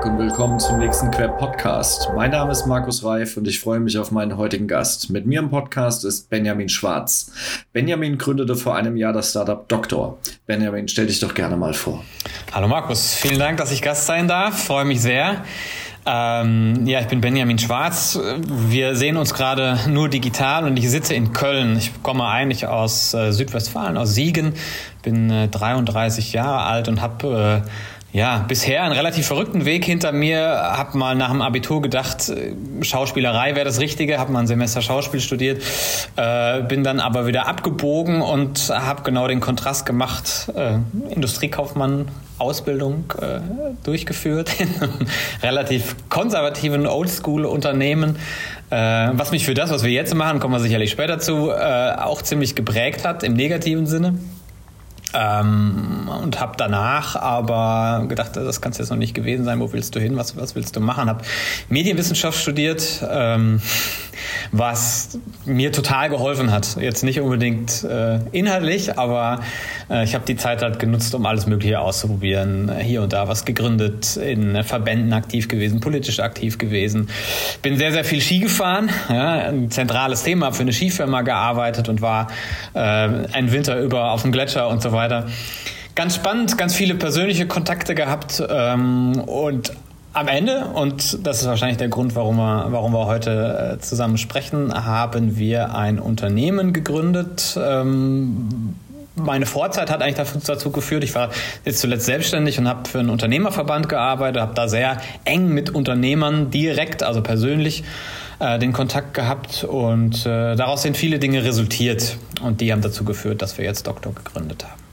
Tag und willkommen zum nächsten Quer Podcast. Mein Name ist Markus Reif und ich freue mich auf meinen heutigen Gast. Mit mir im Podcast ist Benjamin Schwarz. Benjamin gründete vor einem Jahr das Startup Doktor. Benjamin, stell dich doch gerne mal vor. Hallo Markus, vielen Dank, dass ich Gast sein darf. Freue mich sehr. Ähm, ja, ich bin Benjamin Schwarz. Wir sehen uns gerade nur digital und ich sitze in Köln. Ich komme eigentlich aus äh, Südwestfalen, aus Siegen, bin äh, 33 Jahre alt und habe äh, ja, bisher einen relativ verrückten Weg hinter mir. Hab mal nach dem Abitur gedacht, äh, Schauspielerei wäre das Richtige. Hab mal ein Semester Schauspiel studiert, äh, bin dann aber wieder abgebogen und habe genau den Kontrast gemacht. Äh, Industriekaufmann, Ausbildung äh, durchgeführt in einem relativ konservativen Oldschool-Unternehmen, äh, was mich für das, was wir jetzt machen, kommen wir sicherlich später zu, äh, auch ziemlich geprägt hat im negativen Sinne. Ähm, und habe danach aber gedacht, das kann es jetzt noch nicht gewesen sein. Wo willst du hin? Was, was willst du machen? Habe Medienwissenschaft studiert, ähm, was mir total geholfen hat. Jetzt nicht unbedingt äh, inhaltlich, aber äh, ich habe die Zeit halt genutzt, um alles Mögliche auszuprobieren. Hier und da was gegründet, in Verbänden aktiv gewesen, politisch aktiv gewesen. Bin sehr, sehr viel Ski gefahren. Ja, ein zentrales Thema für eine Skifirma gearbeitet und war äh, einen Winter über auf dem Gletscher und so weiter weiter. Ganz spannend, ganz viele persönliche Kontakte gehabt ähm, und am Ende, und das ist wahrscheinlich der Grund, warum wir, warum wir heute äh, zusammen sprechen, haben wir ein Unternehmen gegründet. Ähm, meine Vorzeit hat eigentlich dazu geführt, ich war jetzt zuletzt selbstständig und habe für einen Unternehmerverband gearbeitet, habe da sehr eng mit Unternehmern direkt, also persönlich, äh, den Kontakt gehabt und äh, daraus sind viele Dinge resultiert und die haben dazu geführt, dass wir jetzt Doktor gegründet haben.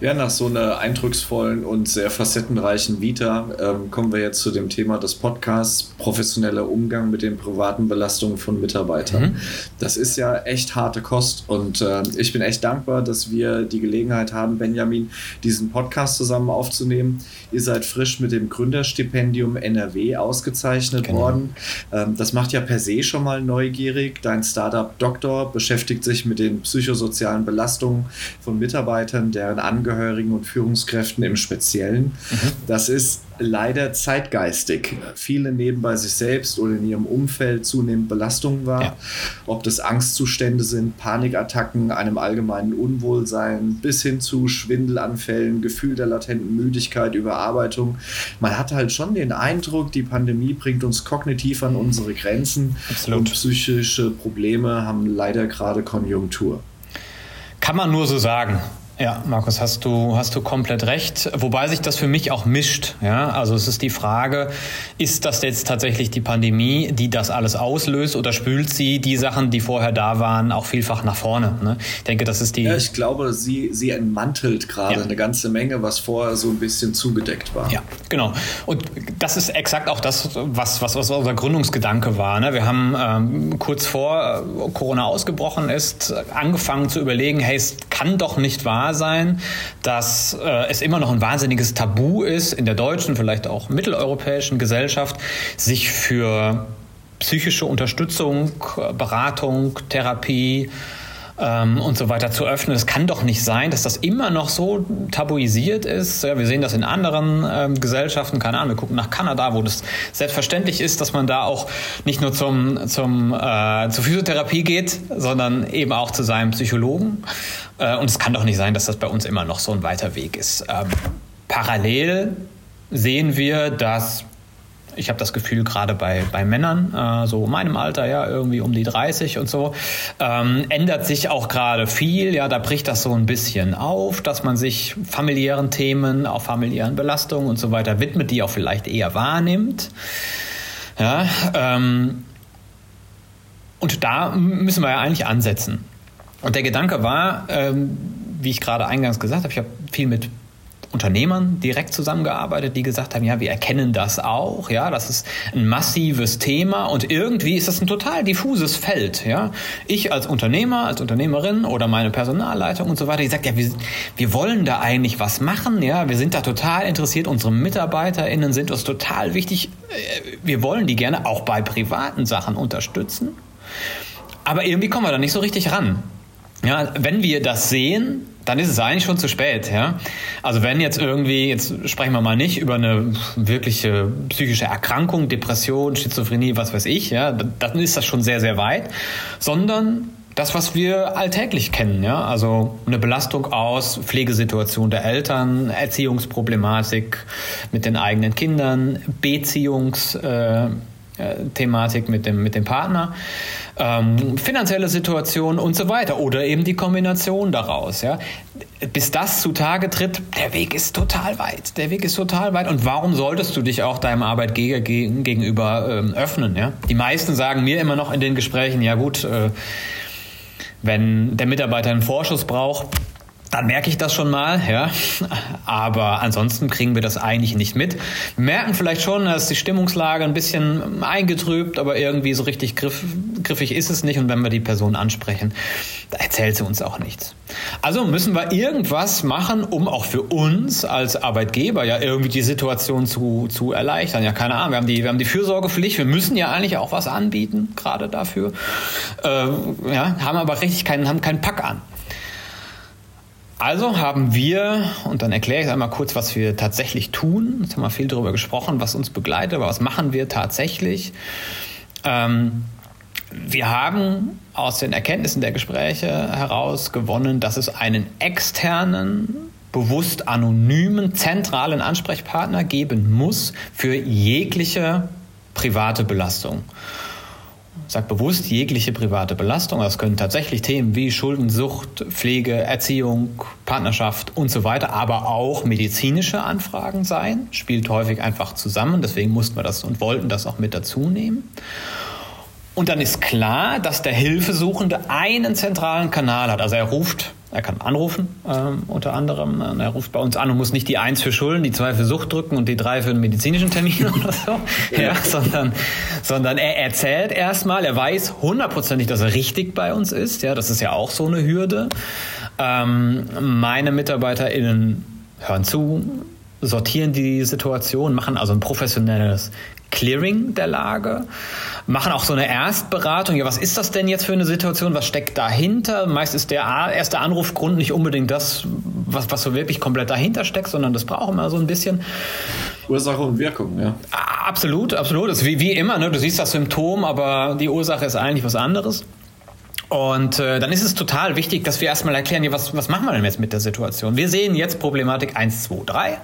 Ja, nach so einer eindrucksvollen und sehr facettenreichen Vita ähm, kommen wir jetzt zu dem Thema des Podcasts, professioneller Umgang mit den privaten Belastungen von Mitarbeitern. Mhm. Das ist ja echt harte Kost und äh, ich bin echt dankbar, dass wir die Gelegenheit haben, Benjamin, diesen Podcast zusammen aufzunehmen. Ihr seid frisch mit dem Gründerstipendium NRW ausgezeichnet genau. worden. Ähm, das macht ja per se schon mal neugierig. Dein Startup Doktor beschäftigt sich mit den psychosozialen Belastungen von Mitarbeitern, deren Angehörigen Angehörigen und Führungskräften im Speziellen. Mhm. Das ist leider zeitgeistig. Viele nehmen bei sich selbst oder in ihrem Umfeld zunehmend Belastungen wahr. Ja. Ob das Angstzustände sind, Panikattacken, einem allgemeinen Unwohlsein bis hin zu Schwindelanfällen, Gefühl der latenten Müdigkeit, Überarbeitung. Man hat halt schon den Eindruck, die Pandemie bringt uns kognitiv an unsere Grenzen Absolut. und psychische Probleme haben leider gerade Konjunktur. Kann man nur so sagen. Ja, Markus, hast du, hast du komplett recht. Wobei sich das für mich auch mischt. Ja, also es ist die Frage, ist das jetzt tatsächlich die Pandemie, die das alles auslöst oder spült sie die Sachen, die vorher da waren, auch vielfach nach vorne? Ne? Ich denke, das ist die. Ja, ich glaube, sie, sie entmantelt gerade ja. eine ganze Menge, was vorher so ein bisschen zugedeckt war. Ja, genau. Und das ist exakt auch das, was, was, was unser Gründungsgedanke war. Ne? Wir haben ähm, kurz vor äh, Corona ausgebrochen ist, angefangen zu überlegen, hey, es kann doch nicht wahr sein, dass äh, es immer noch ein wahnsinniges Tabu ist, in der deutschen, vielleicht auch mitteleuropäischen Gesellschaft, sich für psychische Unterstützung, Beratung, Therapie, ähm, und so weiter zu öffnen. Es kann doch nicht sein, dass das immer noch so tabuisiert ist. Ja, wir sehen das in anderen ähm, Gesellschaften, keine Ahnung, wir gucken nach Kanada, wo das selbstverständlich ist, dass man da auch nicht nur zum, zum, äh, zur Physiotherapie geht, sondern eben auch zu seinem Psychologen. Äh, und es kann doch nicht sein, dass das bei uns immer noch so ein weiter Weg ist. Ähm, parallel sehen wir, dass ich habe das Gefühl, gerade bei, bei Männern, äh, so meinem Alter, ja, irgendwie um die 30 und so, ähm, ändert sich auch gerade viel. Ja, da bricht das so ein bisschen auf, dass man sich familiären Themen, auch familiären Belastungen und so weiter widmet, die auch vielleicht eher wahrnimmt. Ja, ähm, und da müssen wir ja eigentlich ansetzen. Und der Gedanke war, ähm, wie ich gerade eingangs gesagt habe, ich habe viel mit Unternehmern direkt zusammengearbeitet, die gesagt haben, ja, wir erkennen das auch, ja, das ist ein massives Thema und irgendwie ist das ein total diffuses Feld, ja. Ich als Unternehmer, als Unternehmerin oder meine Personalleitung und so weiter, die sagt, ja, wir, wir wollen da eigentlich was machen, ja, wir sind da total interessiert, unsere MitarbeiterInnen sind uns total wichtig, äh, wir wollen die gerne auch bei privaten Sachen unterstützen, aber irgendwie kommen wir da nicht so richtig ran. Ja, wenn wir das sehen, dann ist es eigentlich schon zu spät. Ja? Also wenn jetzt irgendwie, jetzt sprechen wir mal nicht über eine wirkliche psychische Erkrankung, Depression, Schizophrenie, was weiß ich, ja, dann ist das schon sehr, sehr weit, sondern das, was wir alltäglich kennen, ja, also eine Belastung aus Pflegesituation der Eltern, Erziehungsproblematik mit den eigenen Kindern, Beziehungsthematik äh, mit dem, mit dem Partner, ähm, finanzielle Situation und so weiter oder eben die Kombination daraus, ja. Bis das zutage tritt, der Weg ist total weit. Der Weg ist total weit. Und warum solltest du dich auch deinem Arbeitgeber gegenüber ähm, öffnen, ja? Die meisten sagen mir immer noch in den Gesprächen, ja gut, äh, wenn der Mitarbeiter einen Vorschuss braucht, dann merke ich das schon mal, ja. Aber ansonsten kriegen wir das eigentlich nicht mit. Wir merken vielleicht schon, dass die Stimmungslage ein bisschen eingetrübt, aber irgendwie so richtig griff, griffig ist es nicht. Und wenn wir die Person ansprechen, da erzählt sie uns auch nichts. Also müssen wir irgendwas machen, um auch für uns als Arbeitgeber ja irgendwie die Situation zu, zu erleichtern. Ja, keine Ahnung. Wir haben die, wir haben die Fürsorgepflicht. Wir müssen ja eigentlich auch was anbieten, gerade dafür. Äh, ja, haben aber richtig keinen, haben keinen Pack an. Also haben wir, und dann erkläre ich einmal kurz, was wir tatsächlich tun. Jetzt haben wir viel darüber gesprochen, was uns begleitet, aber was machen wir tatsächlich? Ähm, wir haben aus den Erkenntnissen der Gespräche heraus gewonnen, dass es einen externen, bewusst anonymen, zentralen Ansprechpartner geben muss für jegliche private Belastung sage bewusst jegliche private Belastung. Das können tatsächlich Themen wie Schuldensucht, Pflege, Erziehung, Partnerschaft und so weiter, aber auch medizinische Anfragen sein. Spielt häufig einfach zusammen. Deswegen mussten wir das und wollten das auch mit dazu nehmen. Und dann ist klar, dass der Hilfesuchende einen zentralen Kanal hat. Also er ruft er kann anrufen, ähm, unter anderem. Er ruft bei uns an und muss nicht die Eins für Schulden, die Zwei für Sucht drücken und die Drei für einen medizinischen Termin oder so. Ja, sondern, sondern er erzählt erstmal, er weiß hundertprozentig, dass er richtig bei uns ist. Ja, das ist ja auch so eine Hürde. Ähm, meine MitarbeiterInnen hören zu, sortieren die Situation, machen also ein professionelles Clearing der Lage, machen auch so eine Erstberatung. Ja, was ist das denn jetzt für eine Situation? Was steckt dahinter? Meist ist der erste Anrufgrund nicht unbedingt das, was, was so wirklich komplett dahinter steckt, sondern das braucht immer so ein bisschen. Ursache und Wirkung, ja. Absolut, absolut. Das ist wie, wie immer, ne? du siehst das Symptom, aber die Ursache ist eigentlich was anderes. Und äh, dann ist es total wichtig, dass wir erstmal erklären, ja, was, was machen wir denn jetzt mit der Situation? Wir sehen jetzt Problematik 1, 2, 3.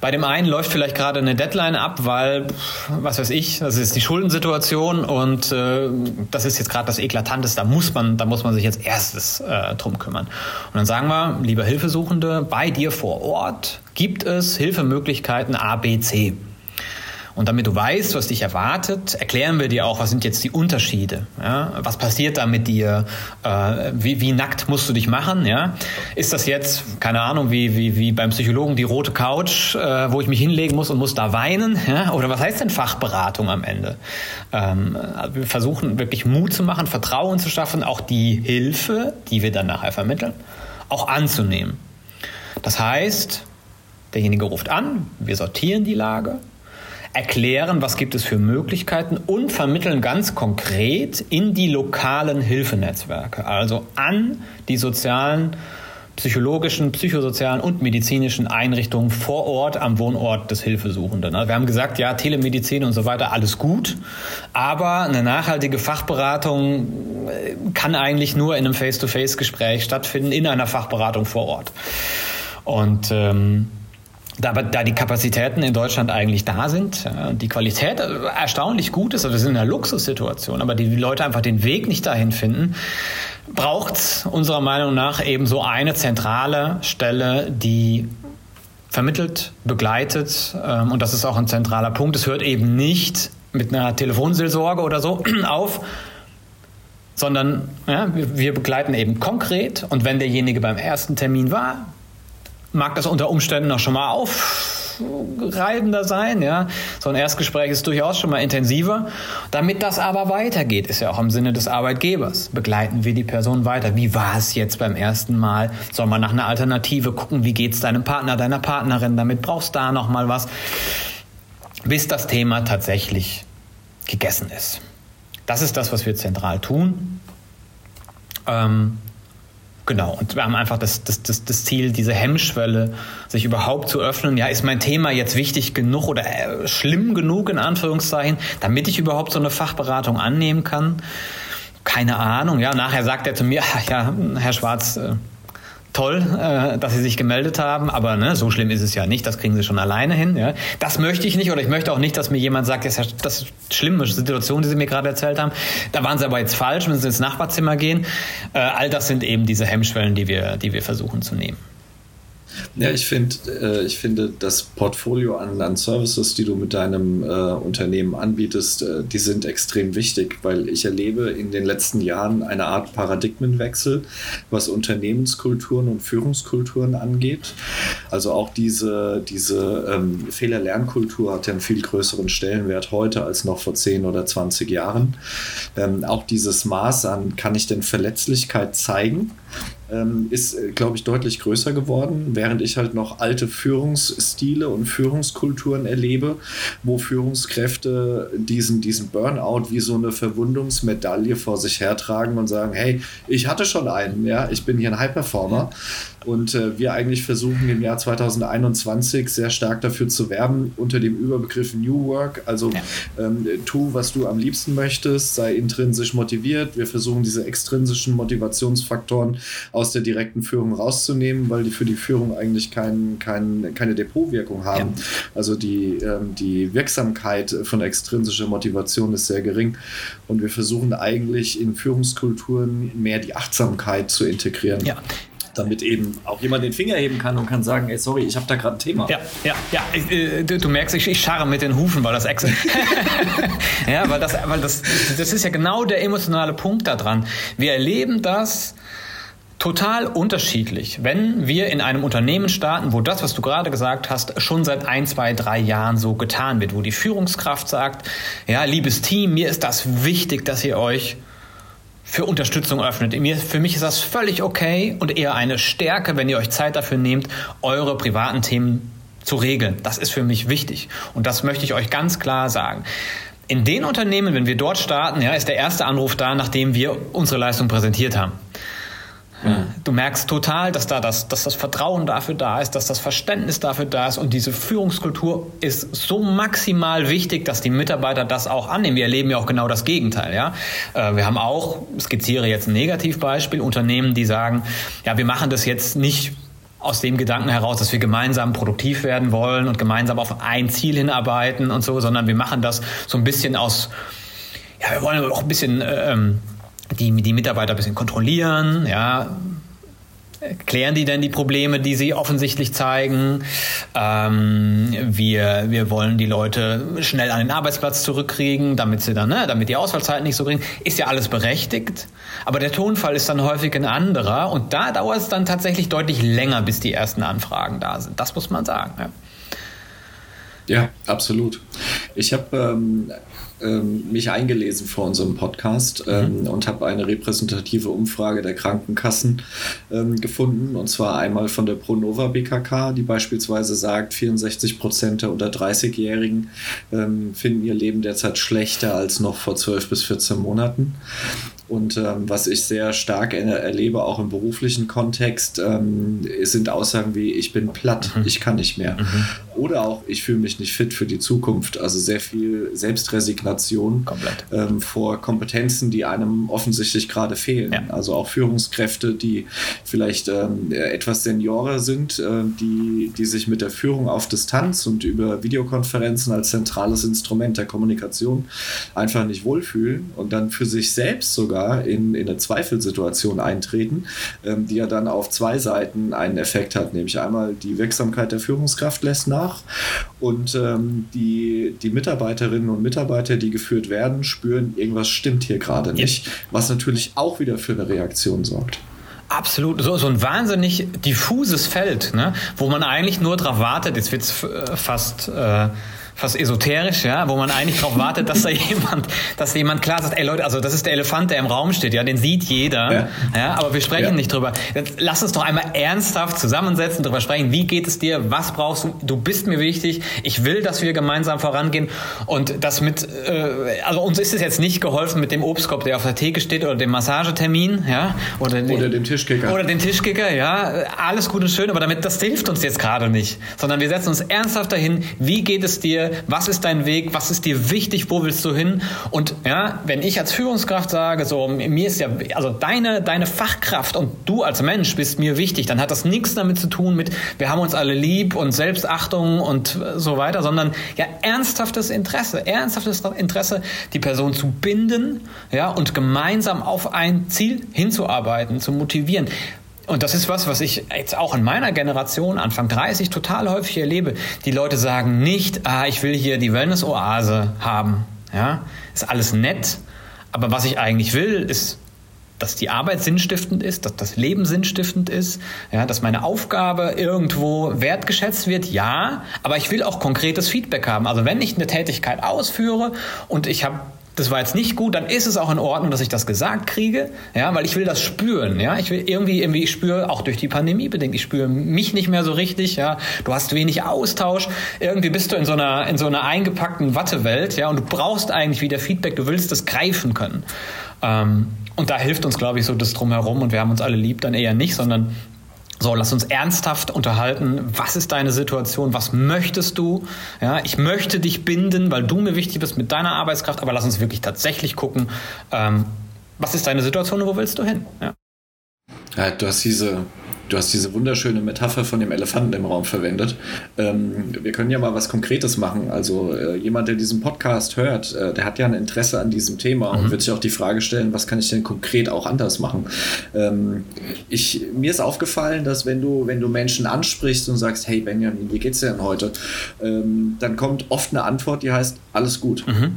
Bei dem einen läuft vielleicht gerade eine Deadline ab, weil, was weiß ich, das ist die Schuldensituation und äh, das ist jetzt gerade das Eklatanteste, da muss man, da muss man sich jetzt erstes äh, drum kümmern. Und dann sagen wir, lieber Hilfesuchende, bei dir vor Ort gibt es Hilfemöglichkeiten A, B, C. Und damit du weißt, was dich erwartet, erklären wir dir auch, was sind jetzt die Unterschiede. Ja? Was passiert da mit dir? Äh, wie, wie, nackt musst du dich machen? Ja? Ist das jetzt, keine Ahnung, wie, wie, wie beim Psychologen die rote Couch, äh, wo ich mich hinlegen muss und muss da weinen? Ja? Oder was heißt denn Fachberatung am Ende? Ähm, wir versuchen wirklich Mut zu machen, Vertrauen zu schaffen, auch die Hilfe, die wir dann nachher vermitteln, auch anzunehmen. Das heißt, derjenige ruft an, wir sortieren die Lage, erklären, was gibt es für Möglichkeiten und vermitteln ganz konkret in die lokalen Hilfenetzwerke, also an die sozialen, psychologischen, psychosozialen und medizinischen Einrichtungen vor Ort am Wohnort des Hilfesuchenden. Wir haben gesagt, ja, Telemedizin und so weiter, alles gut, aber eine nachhaltige Fachberatung äh, kann eigentlich nur in einem Face-to-Face-Gespräch stattfinden, in einer Fachberatung vor Ort. Und ähm, da, da die Kapazitäten in Deutschland eigentlich da sind, die Qualität erstaunlich gut ist, also wir sind in einer Luxussituation, aber die Leute einfach den Weg nicht dahin finden, braucht es unserer Meinung nach eben so eine zentrale Stelle, die vermittelt, begleitet ähm, und das ist auch ein zentraler Punkt. Es hört eben nicht mit einer Telefonseelsorge oder so auf, sondern ja, wir begleiten eben konkret und wenn derjenige beim ersten Termin war, mag das unter Umständen noch schon mal aufreibender sein, ja. So ein Erstgespräch ist durchaus schon mal intensiver. Damit das aber weitergeht, ist ja auch im Sinne des Arbeitgebers. Begleiten wir die Person weiter. Wie war es jetzt beim ersten Mal? Soll man nach einer Alternative gucken? Wie geht es deinem Partner, deiner Partnerin? Damit brauchst du da noch mal was. Bis das Thema tatsächlich gegessen ist. Das ist das, was wir zentral tun. Ähm, Genau, und wir haben einfach das, das, das, das Ziel, diese Hemmschwelle, sich überhaupt zu öffnen. Ja, ist mein Thema jetzt wichtig genug oder äh, schlimm genug in Anführungszeichen, damit ich überhaupt so eine Fachberatung annehmen kann? Keine Ahnung. Ja, nachher sagt er zu mir, ja, Herr Schwarz, äh, toll, äh, dass Sie sich gemeldet haben, aber ne, so schlimm ist es ja nicht, das kriegen Sie schon alleine hin. Ja. Das möchte ich nicht oder ich möchte auch nicht, dass mir jemand sagt, das ist, ja, das schlimme Situation, die Sie mir gerade erzählt haben. Da waren Sie aber jetzt falsch, müssen Sie ins Nachbarzimmer gehen. Äh, all das sind eben diese Hemmschwellen, die wir, die wir versuchen zu nehmen. Ja, ich finde, äh, ich finde, das Portfolio an, an Services, die du mit deinem äh, Unternehmen anbietest, äh, die sind extrem wichtig, weil ich erlebe in den letzten Jahren eine Art Paradigmenwechsel, was Unternehmenskulturen und Führungskulturen angeht. Also auch diese, diese ähm, Fehler-Lernkultur hat ja einen viel größeren Stellenwert heute als noch vor 10 oder 20 Jahren. Ähm, auch dieses Maß an, kann ich denn Verletzlichkeit zeigen? Ähm, ist, äh, glaube ich, deutlich größer geworden, während ich halt noch alte Führungsstile und Führungskulturen erlebe, wo Führungskräfte diesen, diesen Burnout wie so eine Verwundungsmedaille vor sich hertragen und sagen, hey, ich hatte schon einen, ja, ich bin hier ein High-Performer. Und äh, wir eigentlich versuchen im Jahr 2021 sehr stark dafür zu werben unter dem Überbegriff New Work. Also ja. ähm, tu, was du am liebsten möchtest, sei intrinsisch motiviert. Wir versuchen diese extrinsischen Motivationsfaktoren aus der direkten Führung rauszunehmen, weil die für die Führung eigentlich kein, kein, keine Depotwirkung haben. Ja. Also die, ähm, die Wirksamkeit von extrinsischer Motivation ist sehr gering. Und wir versuchen eigentlich in Führungskulturen mehr die Achtsamkeit zu integrieren. Ja, damit eben auch jemand den Finger heben kann und kann sagen, ey, sorry, ich habe da gerade ein Thema. Ja, ja, ja. Ich, äh, du, du, merkst, ich, ich scharre mit den Hufen, weil das Excel. ja, weil das, weil das, das ist ja genau der emotionale Punkt daran. Wir erleben das total unterschiedlich. Wenn wir in einem Unternehmen starten, wo das, was du gerade gesagt hast, schon seit ein, zwei, drei Jahren so getan wird, wo die Führungskraft sagt, ja, liebes Team, mir ist das wichtig, dass ihr euch für Unterstützung öffnet. für mich ist das völlig okay und eher eine Stärke, wenn ihr euch Zeit dafür nehmt, eure privaten Themen zu regeln. Das ist für mich wichtig. Und das möchte ich euch ganz klar sagen. In den Unternehmen, wenn wir dort starten, ja, ist der erste Anruf da, nachdem wir unsere Leistung präsentiert haben. Du merkst total, dass da das, dass das Vertrauen dafür da ist, dass das Verständnis dafür da ist und diese Führungskultur ist so maximal wichtig, dass die Mitarbeiter das auch annehmen. Wir erleben ja auch genau das Gegenteil. Ja, äh, wir haben auch, skizziere jetzt ein Negativbeispiel, Unternehmen, die sagen, ja, wir machen das jetzt nicht aus dem Gedanken heraus, dass wir gemeinsam produktiv werden wollen und gemeinsam auf ein Ziel hinarbeiten und so, sondern wir machen das so ein bisschen aus, ja, wir wollen auch ein bisschen äh, ähm, die, die Mitarbeiter ein bisschen kontrollieren, ja, klären die denn die Probleme, die sie offensichtlich zeigen? Ähm, wir, wir wollen die Leute schnell an den Arbeitsplatz zurückkriegen, damit sie dann, ne, damit die Ausfallzeiten nicht so gering. Ist ja alles berechtigt, aber der Tonfall ist dann häufig ein anderer und da dauert es dann tatsächlich deutlich länger, bis die ersten Anfragen da sind. Das muss man sagen. Ja. Ja, absolut. Ich habe ähm, ähm, mich eingelesen vor unserem Podcast ähm, mhm. und habe eine repräsentative Umfrage der Krankenkassen ähm, gefunden. Und zwar einmal von der Pronova BKK, die beispielsweise sagt, 64 Prozent der unter 30-Jährigen ähm, finden ihr Leben derzeit schlechter als noch vor 12 bis 14 Monaten. Und ähm, was ich sehr stark er erlebe, auch im beruflichen Kontext, ähm, sind Aussagen wie, ich bin platt, mhm. ich kann nicht mehr. Mhm. Oder auch, ich fühle mich nicht fit für die Zukunft. Also sehr viel Selbstresignation ähm, vor Kompetenzen, die einem offensichtlich gerade fehlen. Ja. Also auch Führungskräfte, die vielleicht ähm, etwas Seniorer sind, äh, die, die sich mit der Führung auf Distanz und über Videokonferenzen als zentrales Instrument der Kommunikation einfach nicht wohlfühlen und dann für sich selbst sogar in, in eine Zweifelsituation eintreten, ähm, die ja dann auf zwei Seiten einen Effekt hat, nämlich einmal die Wirksamkeit der Führungskraft lässt nach und ähm, die, die Mitarbeiterinnen und Mitarbeiter, die geführt werden, spüren, irgendwas stimmt hier gerade nicht, was natürlich auch wieder für eine Reaktion sorgt. Absolut, so, so ein wahnsinnig diffuses Feld, ne? wo man eigentlich nur darauf wartet, jetzt wird es äh, fast äh, fast esoterisch, ja, wo man eigentlich darauf wartet, dass da jemand, dass jemand klar sagt, ey Leute, also das ist der Elefant, der im Raum steht, ja, den sieht jeder, ja, ja aber wir sprechen ja. nicht drüber. Lass uns doch einmal ernsthaft zusammensetzen, drüber sprechen, wie geht es dir, was brauchst du, du bist mir wichtig, ich will, dass wir gemeinsam vorangehen. Und das mit, äh, also uns ist es jetzt nicht geholfen mit dem Obstkorb, der auf der Theke steht oder dem Massagetermin, ja, oder, oder dem Tischkicker. Oder dem Tischkicker, ja, alles gut und schön, aber damit, das hilft uns jetzt gerade nicht, sondern wir setzen uns ernsthaft dahin, wie geht es dir, was ist dein Weg, was ist dir wichtig, wo willst du hin? Und ja, wenn ich als Führungskraft sage, so mir ist ja, also deine, deine Fachkraft und du als Mensch bist mir wichtig, dann hat das nichts damit zu tun mit, wir haben uns alle lieb und Selbstachtung und so weiter, sondern ja, ernsthaftes Interesse, ernsthaftes Interesse, die Person zu binden, ja, und gemeinsam auf ein Ziel hinzuarbeiten, zu motivieren. Und das ist was, was ich jetzt auch in meiner Generation, Anfang 30, total häufig erlebe. Die Leute sagen nicht, ah, ich will hier die Wellness-Oase haben. Ja, ist alles nett. Aber was ich eigentlich will, ist, dass die Arbeit sinnstiftend ist, dass das Leben sinnstiftend ist, ja, dass meine Aufgabe irgendwo wertgeschätzt wird, ja, aber ich will auch konkretes Feedback haben. Also wenn ich eine Tätigkeit ausführe und ich habe das war jetzt nicht gut, dann ist es auch in Ordnung, dass ich das gesagt kriege, ja, weil ich will das spüren, ja, ich will irgendwie, irgendwie, ich spüre auch durch die Pandemie bedingt, ich spüre mich nicht mehr so richtig, ja, du hast wenig Austausch, irgendwie bist du in so einer, in so einer eingepackten Wattewelt, ja, und du brauchst eigentlich wieder Feedback, du willst das greifen können. Ähm, und da hilft uns, glaube ich, so das drumherum und wir haben uns alle lieb, dann eher nicht, sondern so, lass uns ernsthaft unterhalten. Was ist deine Situation? Was möchtest du? Ja, ich möchte dich binden, weil du mir wichtig bist mit deiner Arbeitskraft, aber lass uns wirklich tatsächlich gucken, ähm, was ist deine Situation und wo willst du hin? Ja. Ja, du hast diese Du hast diese wunderschöne Metapher von dem Elefanten im Raum verwendet. Ähm, wir können ja mal was Konkretes machen. Also äh, jemand, der diesen Podcast hört, äh, der hat ja ein Interesse an diesem Thema mhm. und wird sich auch die Frage stellen, was kann ich denn konkret auch anders machen? Ähm, ich, mir ist aufgefallen, dass wenn du, wenn du Menschen ansprichst und sagst, hey Benjamin, wie geht's dir denn heute? Ähm, dann kommt oft eine Antwort, die heißt, alles gut. Mhm.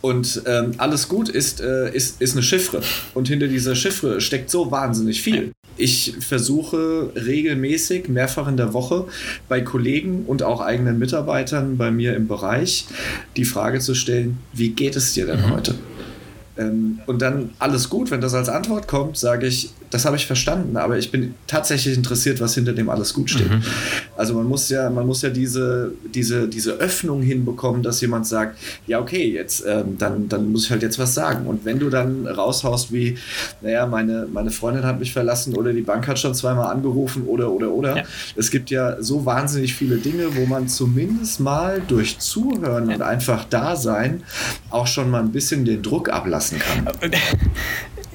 Und ähm, alles gut ist, äh, ist, ist eine Chiffre. Und hinter dieser Chiffre steckt so wahnsinnig viel. Ich versuche regelmäßig, mehrfach in der Woche, bei Kollegen und auch eigenen Mitarbeitern bei mir im Bereich die Frage zu stellen, wie geht es dir denn mhm. heute? Ähm, und dann alles gut, wenn das als Antwort kommt, sage ich, das habe ich verstanden, aber ich bin tatsächlich interessiert, was hinter dem alles gut steht. Mhm. Also man muss ja, man muss ja diese, diese, diese Öffnung hinbekommen, dass jemand sagt, ja, okay, jetzt, ähm, dann, dann muss ich halt jetzt was sagen. Und wenn du dann raushaust wie, naja, meine, meine Freundin hat mich verlassen oder die Bank hat schon zweimal angerufen oder, oder, oder. Ja. Es gibt ja so wahnsinnig viele Dinge, wo man zumindest mal durch Zuhören ja. und einfach da sein auch schon mal ein bisschen den Druck ablassen kann.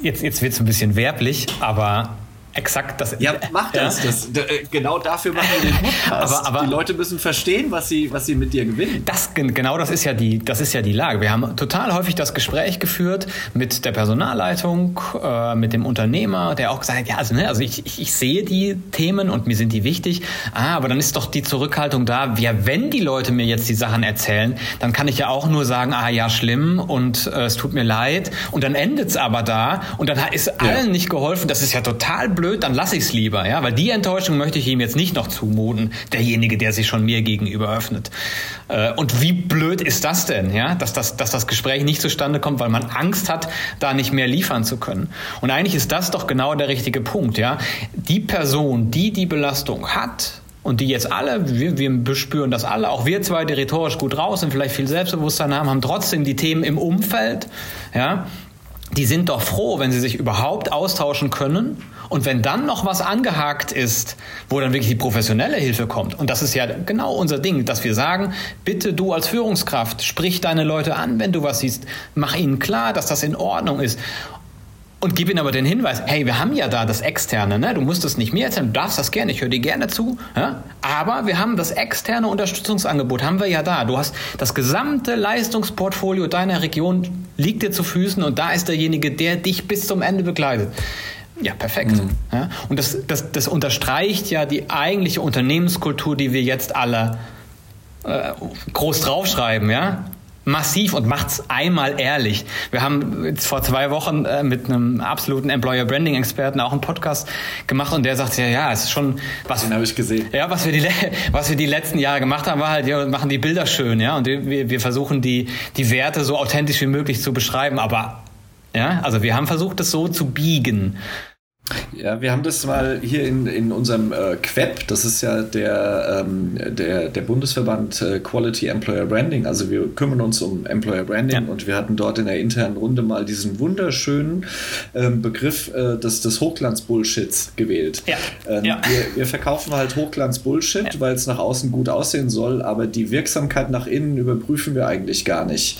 Jetzt, jetzt wird es ein bisschen werblich, aber Exakt das. Ja, mach das. Das äh, genau dafür machen wir den Podcast. Aber, aber, die Leute müssen verstehen, was sie, was sie mit dir gewinnen. Das, genau das ist, ja die, das ist ja die Lage. Wir haben total häufig das Gespräch geführt mit der Personalleitung, äh, mit dem Unternehmer, der auch gesagt hat, ja, also, ne, also ich, ich, ich sehe die Themen und mir sind die wichtig. Ah, aber dann ist doch die Zurückhaltung da. Ja, wenn die Leute mir jetzt die Sachen erzählen, dann kann ich ja auch nur sagen, ah ja, schlimm und äh, es tut mir leid. Und dann endet es aber da und dann ist allen ja. nicht geholfen. Das ist ja total blöd blöd, dann lasse ich es lieber, ja, weil die Enttäuschung möchte ich ihm jetzt nicht noch zumuten, derjenige, der sich schon mir gegenüber öffnet. Äh, und wie blöd ist das denn, ja, dass das, dass das Gespräch nicht zustande kommt, weil man Angst hat, da nicht mehr liefern zu können. Und eigentlich ist das doch genau der richtige Punkt, ja. Die Person, die die Belastung hat, und die jetzt alle, wir, wir spüren das alle, auch wir zwei, die rhetorisch gut raus sind, vielleicht viel Selbstbewusstsein haben, haben trotzdem die Themen im Umfeld, ja, die sind doch froh, wenn sie sich überhaupt austauschen können und wenn dann noch was angehakt ist, wo dann wirklich die professionelle Hilfe kommt, und das ist ja genau unser Ding, dass wir sagen, bitte du als Führungskraft, sprich deine Leute an, wenn du was siehst, mach ihnen klar, dass das in Ordnung ist. Und gib ihnen aber den Hinweis, hey, wir haben ja da das Externe, ne? du musst es nicht mehr erzählen, du darfst das gerne, ich höre dir gerne zu, ja? aber wir haben das externe Unterstützungsangebot, haben wir ja da. Du hast das gesamte Leistungsportfolio deiner Region liegt dir zu Füßen und da ist derjenige, der dich bis zum Ende begleitet. Ja, perfekt. Mhm. Ja? Und das, das, das unterstreicht ja die eigentliche Unternehmenskultur, die wir jetzt alle äh, groß draufschreiben, ja. massiv und macht's einmal ehrlich. Wir haben jetzt vor zwei Wochen äh, mit einem absoluten Employer Branding Experten auch einen Podcast gemacht und der sagt ja, ja, es ist schon was. Den habe ich gesehen. Ja, was wir die was wir die letzten Jahre gemacht haben, war halt, wir machen die Bilder schön, ja, und wir, wir versuchen die die Werte so authentisch wie möglich zu beschreiben, aber ja, also wir haben versucht, das so zu biegen. Ja, wir haben das mal hier in, in unserem äh, QEP, das ist ja der, ähm, der, der Bundesverband äh, Quality Employer Branding, also wir kümmern uns um Employer Branding ja. und wir hatten dort in der internen Runde mal diesen wunderschönen ähm, Begriff äh, des, des Hochglanz-Bullshits gewählt. Ja. Ähm, ja. Wir, wir, verkaufen halt Hochglanz-Bullshit, weil es nach außen gut aussehen soll, aber die Wirksamkeit nach innen überprüfen wir eigentlich gar nicht.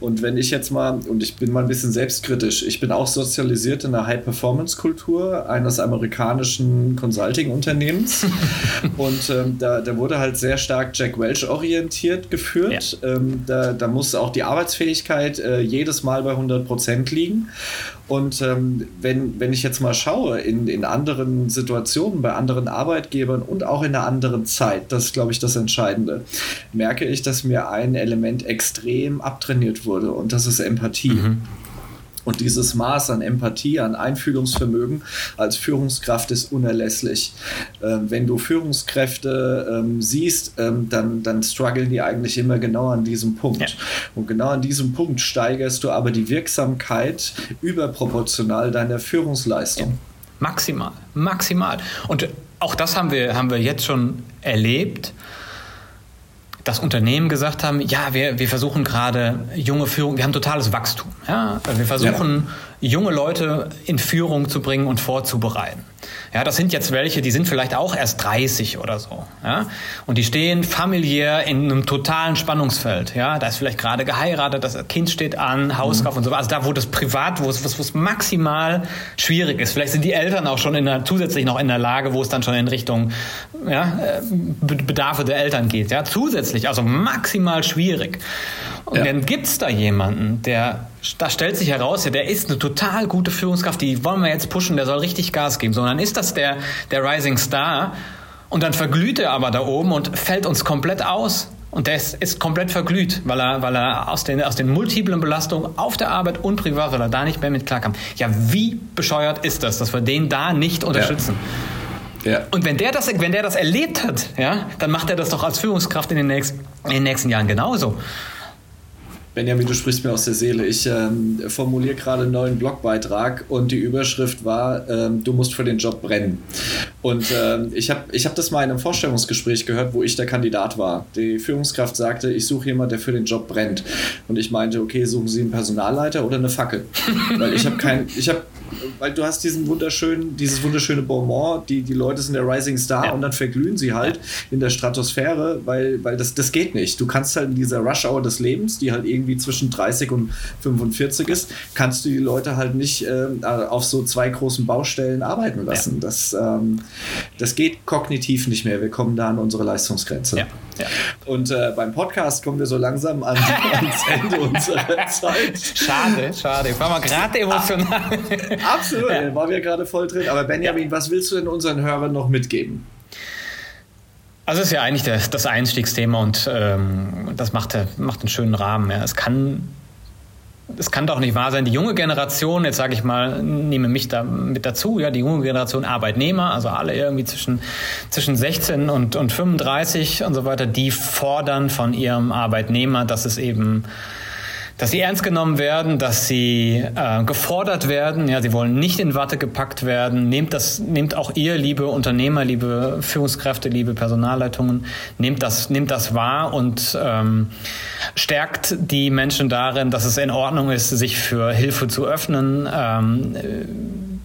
Und wenn ich jetzt mal, und ich bin mal ein bisschen selbstkritisch, ich bin auch sozialisiert in einer High-Performance-Kultur, eines amerikanischen Consulting-Unternehmens. und ähm, da, da wurde halt sehr stark Jack Welch orientiert geführt. Ja. Ähm, da, da muss auch die Arbeitsfähigkeit äh, jedes Mal bei 100 Prozent liegen. Und ähm, wenn, wenn ich jetzt mal schaue in, in anderen Situationen, bei anderen Arbeitgebern und auch in einer anderen Zeit, das ist, glaube ich, das Entscheidende, merke ich, dass mir ein Element extrem abtrainiert wurde und das ist Empathie. Mhm. Und dieses Maß an Empathie, an Einfühlungsvermögen als Führungskraft ist unerlässlich. Ähm, wenn du Führungskräfte ähm, siehst, ähm, dann, dann strugglen die eigentlich immer genau an diesem Punkt. Ja. Und genau an diesem Punkt steigerst du aber die Wirksamkeit überproportional deiner Führungsleistung. Ja. Maximal, maximal. Und auch das haben wir, haben wir jetzt schon erlebt dass Unternehmen gesagt haben, ja, wir, wir versuchen gerade junge Führung, wir haben totales Wachstum. Ja? Wir versuchen ja. junge Leute in Führung zu bringen und vorzubereiten. Ja, das sind jetzt welche, die sind vielleicht auch erst 30 oder so. Ja? Und die stehen familiär in einem totalen Spannungsfeld. Ja, da ist vielleicht gerade geheiratet, das Kind steht an, Hauskauf mhm. und so. Also da, wo das privat, wo es, wo es maximal schwierig ist. Vielleicht sind die Eltern auch schon in der, zusätzlich noch in der Lage, wo es dann schon in Richtung ja, äh, Bedarfe der Eltern geht. Ja, zusätzlich, also maximal schwierig. Und ja. dann gibt's da jemanden, der, da stellt sich heraus, der ist eine total gute Führungskraft, die wollen wir jetzt pushen, der soll richtig Gas geben. So, und dann ist das der, der Rising Star und dann verglüht er aber da oben und fällt uns komplett aus. Und der ist, ist komplett verglüht, weil er, weil er aus, den, aus den multiplen Belastungen auf der Arbeit und privat, weil er da nicht mehr mit klarkam. Ja, wie bescheuert ist das, dass wir den da nicht unterstützen? Ja. Ja. Und wenn der, das, wenn der das erlebt hat, ja, dann macht er das doch als Führungskraft in den nächsten, in den nächsten Jahren genauso. Benjamin, du sprichst mir aus der Seele. Ich ähm, formuliere gerade einen neuen Blogbeitrag und die Überschrift war, ähm, du musst für den Job brennen. Und ähm, ich habe ich hab das mal in einem Vorstellungsgespräch gehört, wo ich der Kandidat war. Die Führungskraft sagte, ich suche jemanden, der für den Job brennt. Und ich meinte, okay, suchen Sie einen Personalleiter oder eine Fackel? Weil ich habe kein, ich weil du hast diesen wunderschönen, dieses wunderschöne Bonbon, die, die Leute sind der Rising Star ja. und dann verglühen sie halt ja. in der Stratosphäre, weil, weil das, das geht nicht. Du kannst halt in dieser Rush-Hour des Lebens, die halt irgendwie zwischen 30 und 45 ist, kannst du die Leute halt nicht äh, auf so zwei großen Baustellen arbeiten lassen. Ja. Das, ähm, das geht kognitiv nicht mehr. Wir kommen da an unsere Leistungsgrenze. Ja. Und äh, beim Podcast kommen wir so langsam an, ans Ende unserer Zeit. Schade, schade. Ich war mal gerade emotional. Absolut, ja. waren wir gerade voll drin. Aber Benjamin, ja. was willst du denn unseren Hörern noch mitgeben? Also es ist ja eigentlich das, das Einstiegsthema und ähm, das macht, macht einen schönen Rahmen. Ja. Es kann es kann doch nicht wahr sein, die junge Generation, jetzt sage ich mal, nehme mich da mit dazu, ja, die junge Generation Arbeitnehmer, also alle irgendwie zwischen, zwischen 16 und, und 35 und so weiter, die fordern von ihrem Arbeitnehmer, dass es eben dass sie ernst genommen werden, dass sie äh, gefordert werden. Ja, sie wollen nicht in Watte gepackt werden. Nehmt das, nehmt auch ihr, liebe Unternehmer, liebe Führungskräfte, liebe Personalleitungen, nehmt das, nehmt das wahr und ähm, stärkt die Menschen darin, dass es in Ordnung ist, sich für Hilfe zu öffnen. Ähm,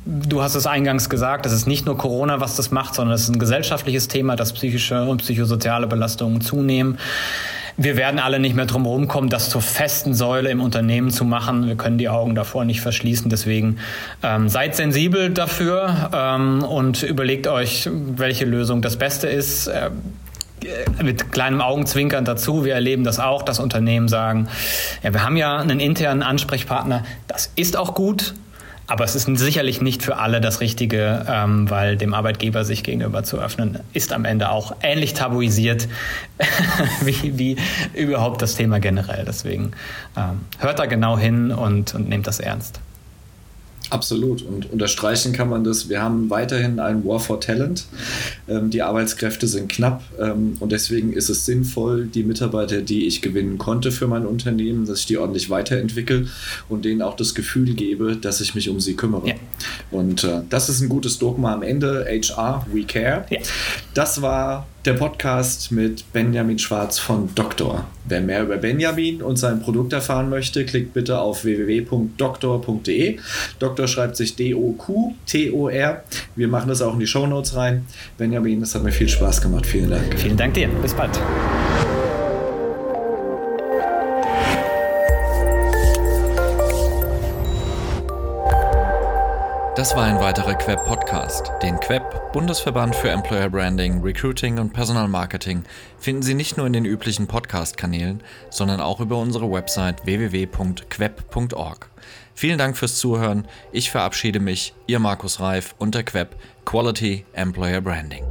Du hast es eingangs gesagt, es ist nicht nur Corona, was das macht, sondern es ist ein gesellschaftliches Thema, dass psychische und psychosoziale Belastungen zunehmen. Wir werden alle nicht mehr drum kommen, das zur festen Säule im Unternehmen zu machen. Wir können die Augen davor nicht verschließen. Deswegen ähm, seid sensibel dafür ähm, und überlegt euch, welche Lösung das Beste ist. Äh, mit kleinem Augenzwinkern dazu. Wir erleben das auch, dass Unternehmen sagen, ja, wir haben ja einen internen Ansprechpartner. Das ist auch gut. Aber es ist sicherlich nicht für alle das Richtige, ähm, weil dem Arbeitgeber sich gegenüber zu öffnen, ist am Ende auch ähnlich tabuisiert wie, wie überhaupt das Thema generell. Deswegen ähm, hört da genau hin und, und nehmt das ernst. Absolut. Und unterstreichen kann man das. Wir haben weiterhin ein War for Talent. Ähm, die Arbeitskräfte sind knapp ähm, und deswegen ist es sinnvoll, die Mitarbeiter, die ich gewinnen konnte für mein Unternehmen, dass ich die ordentlich weiterentwickle und denen auch das Gefühl gebe, dass ich mich um sie kümmere. Ja. Und äh, das ist ein gutes Dogma am Ende. HR, we care. Ja. Das war der Podcast mit Benjamin Schwarz von Doktor. Wer mehr über Benjamin und sein Produkt erfahren möchte, klickt bitte auf www.doktor.de. Doktor schreibt sich D-O-Q-T-O-R. Wir machen das auch in die Show Notes rein. Benjamin, es hat mir viel Spaß gemacht. Vielen Dank. Vielen Dank dir. Bis bald. Das war ein weiterer Queb Podcast. Den Queb, Bundesverband für Employer Branding, Recruiting und Personalmarketing, finden Sie nicht nur in den üblichen Podcast-Kanälen, sondern auch über unsere Website www.queb.org. Vielen Dank fürs Zuhören. Ich verabschiede mich, Ihr Markus Reif und der Queb Quality Employer Branding.